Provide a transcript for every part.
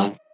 thought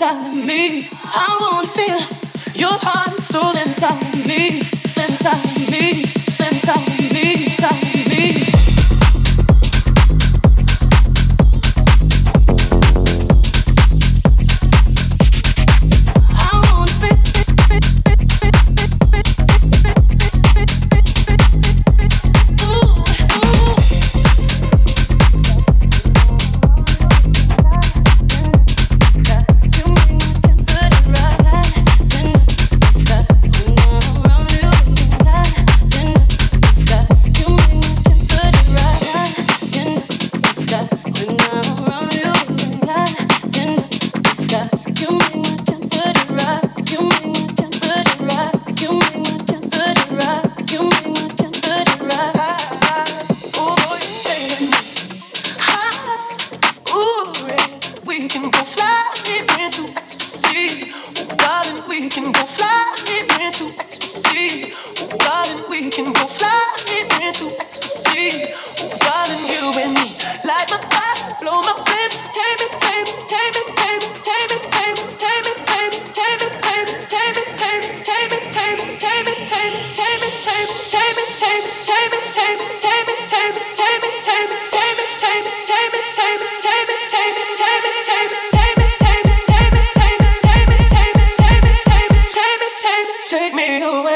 inside me. I wanna feel your heart and soul inside me, inside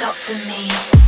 Talk to me.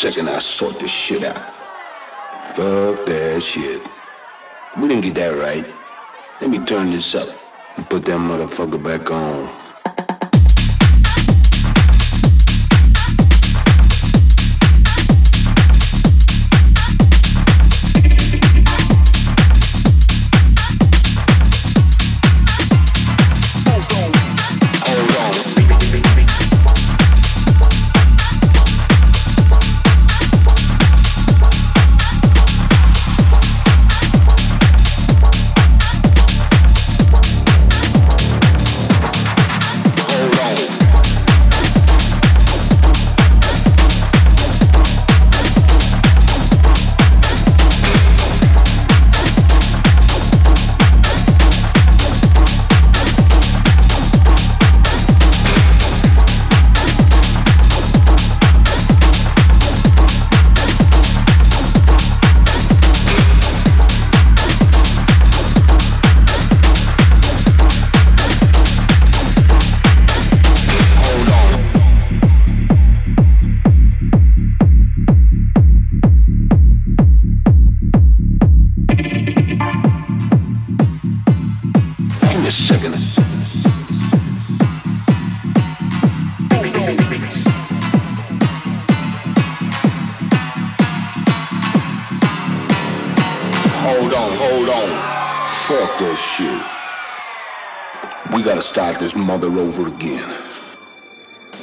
Second, I'll sort this shit out. Fuck that shit. We didn't get that right. Let me turn this up and put that motherfucker back on. Mother over again.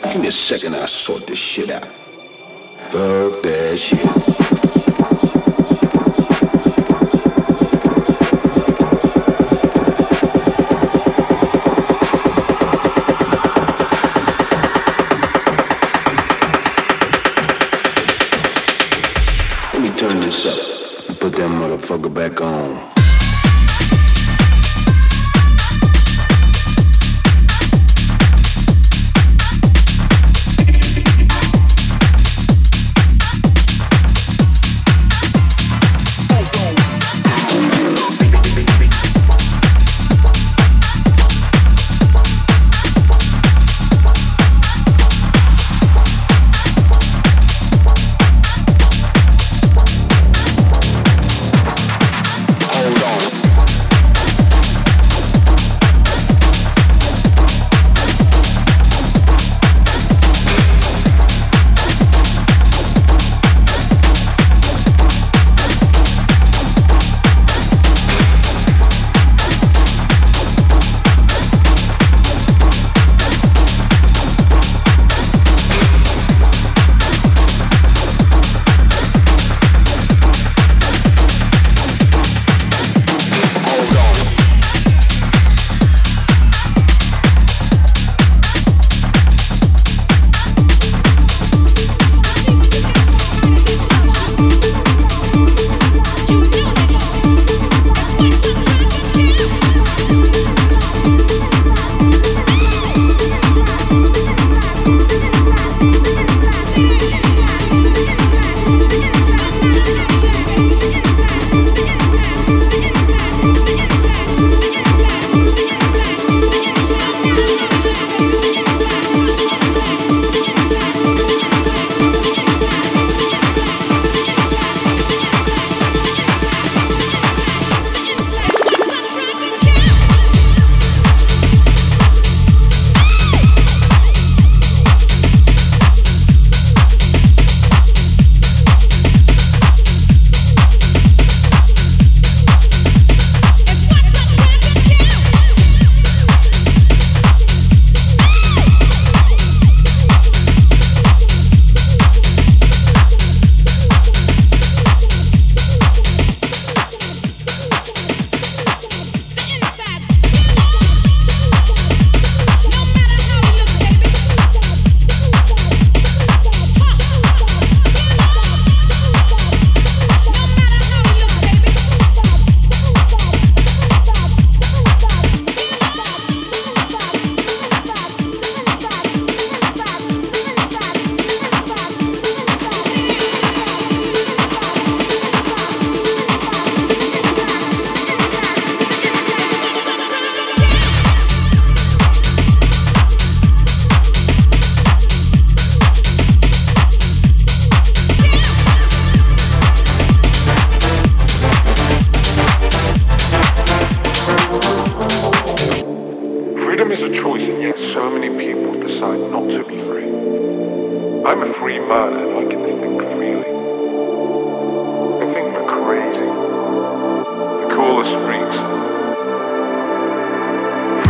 Give me a second, I'll sort this shit out. Fuck that shit. Let me turn this up and put that motherfucker back on.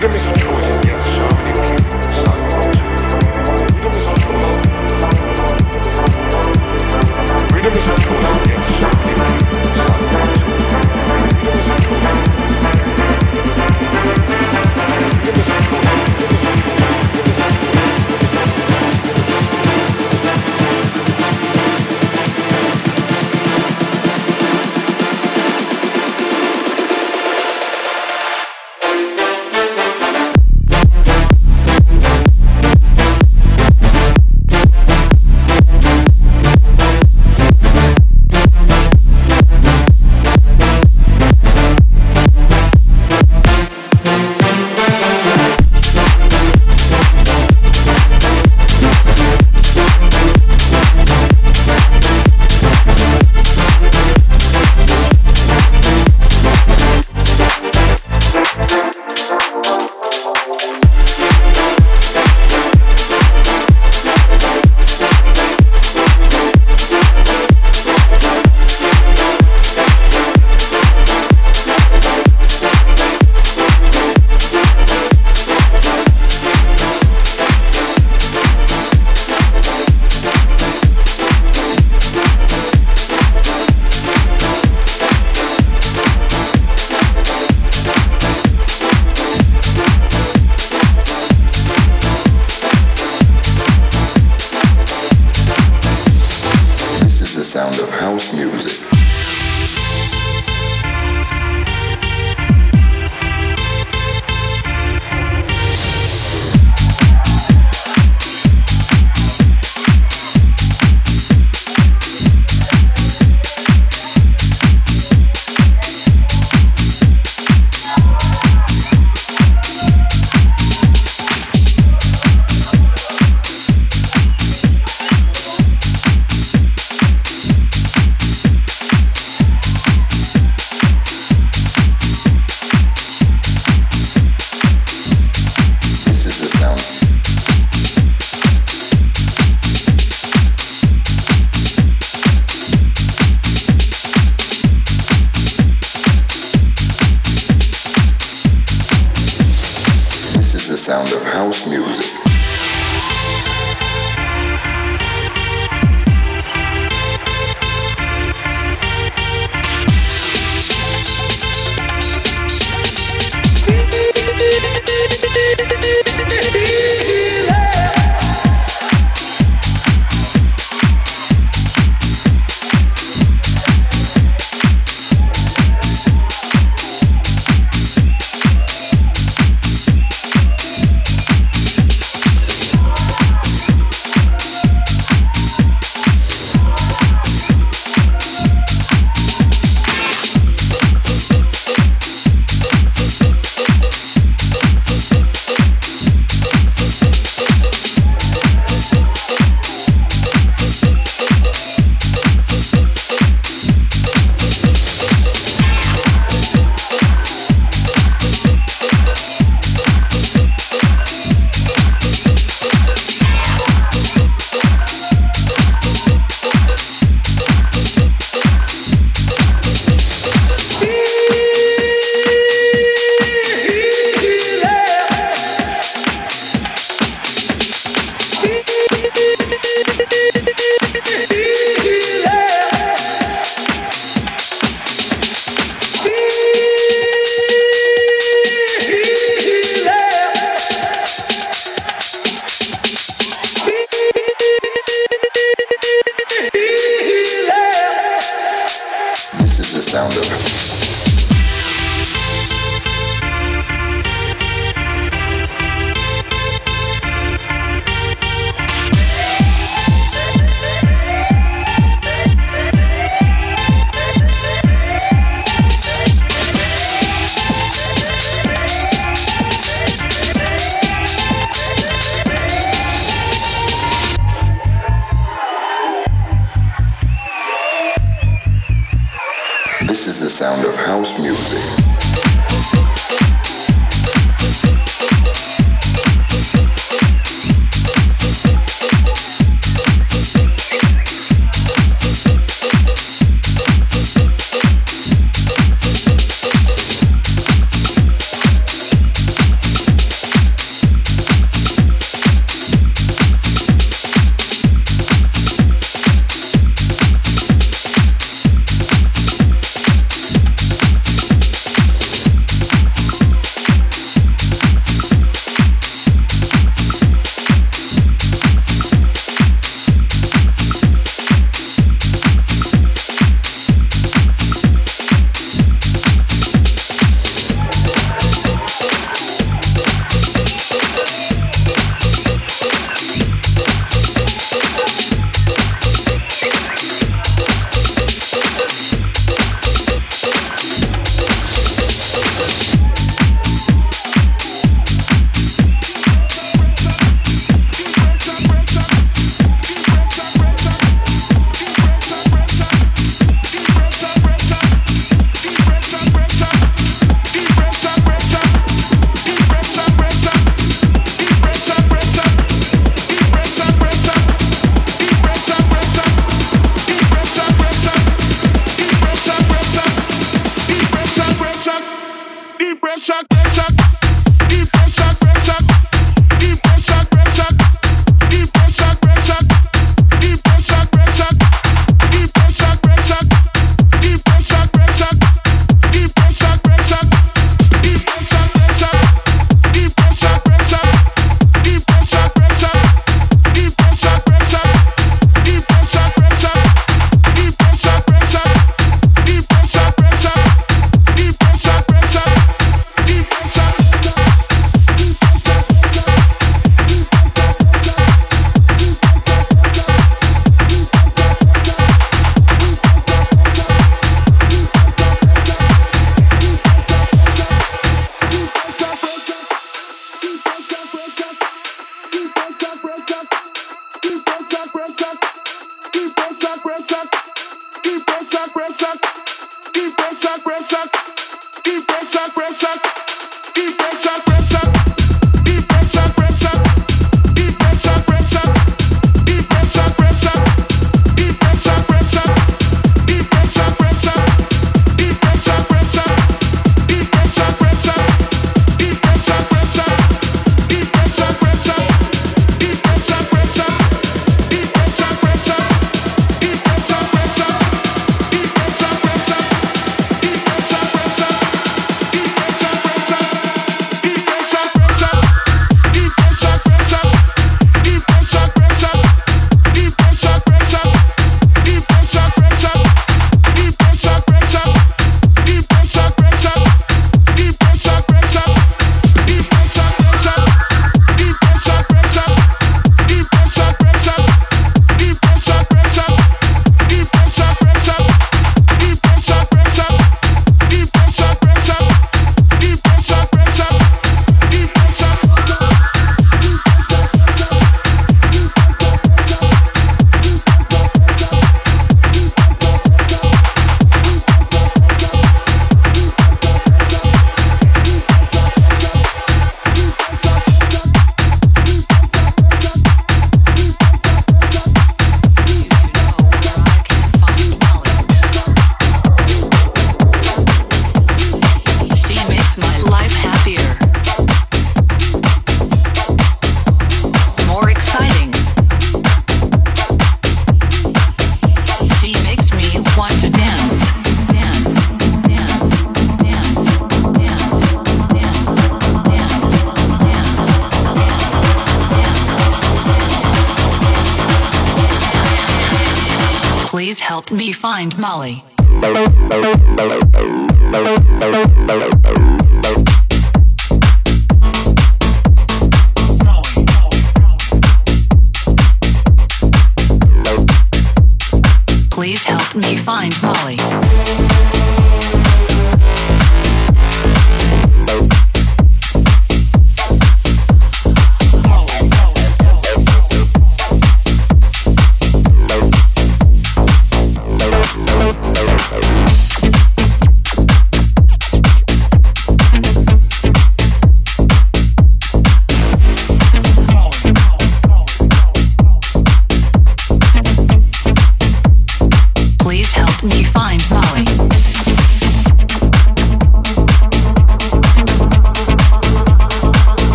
Freedom is a choice,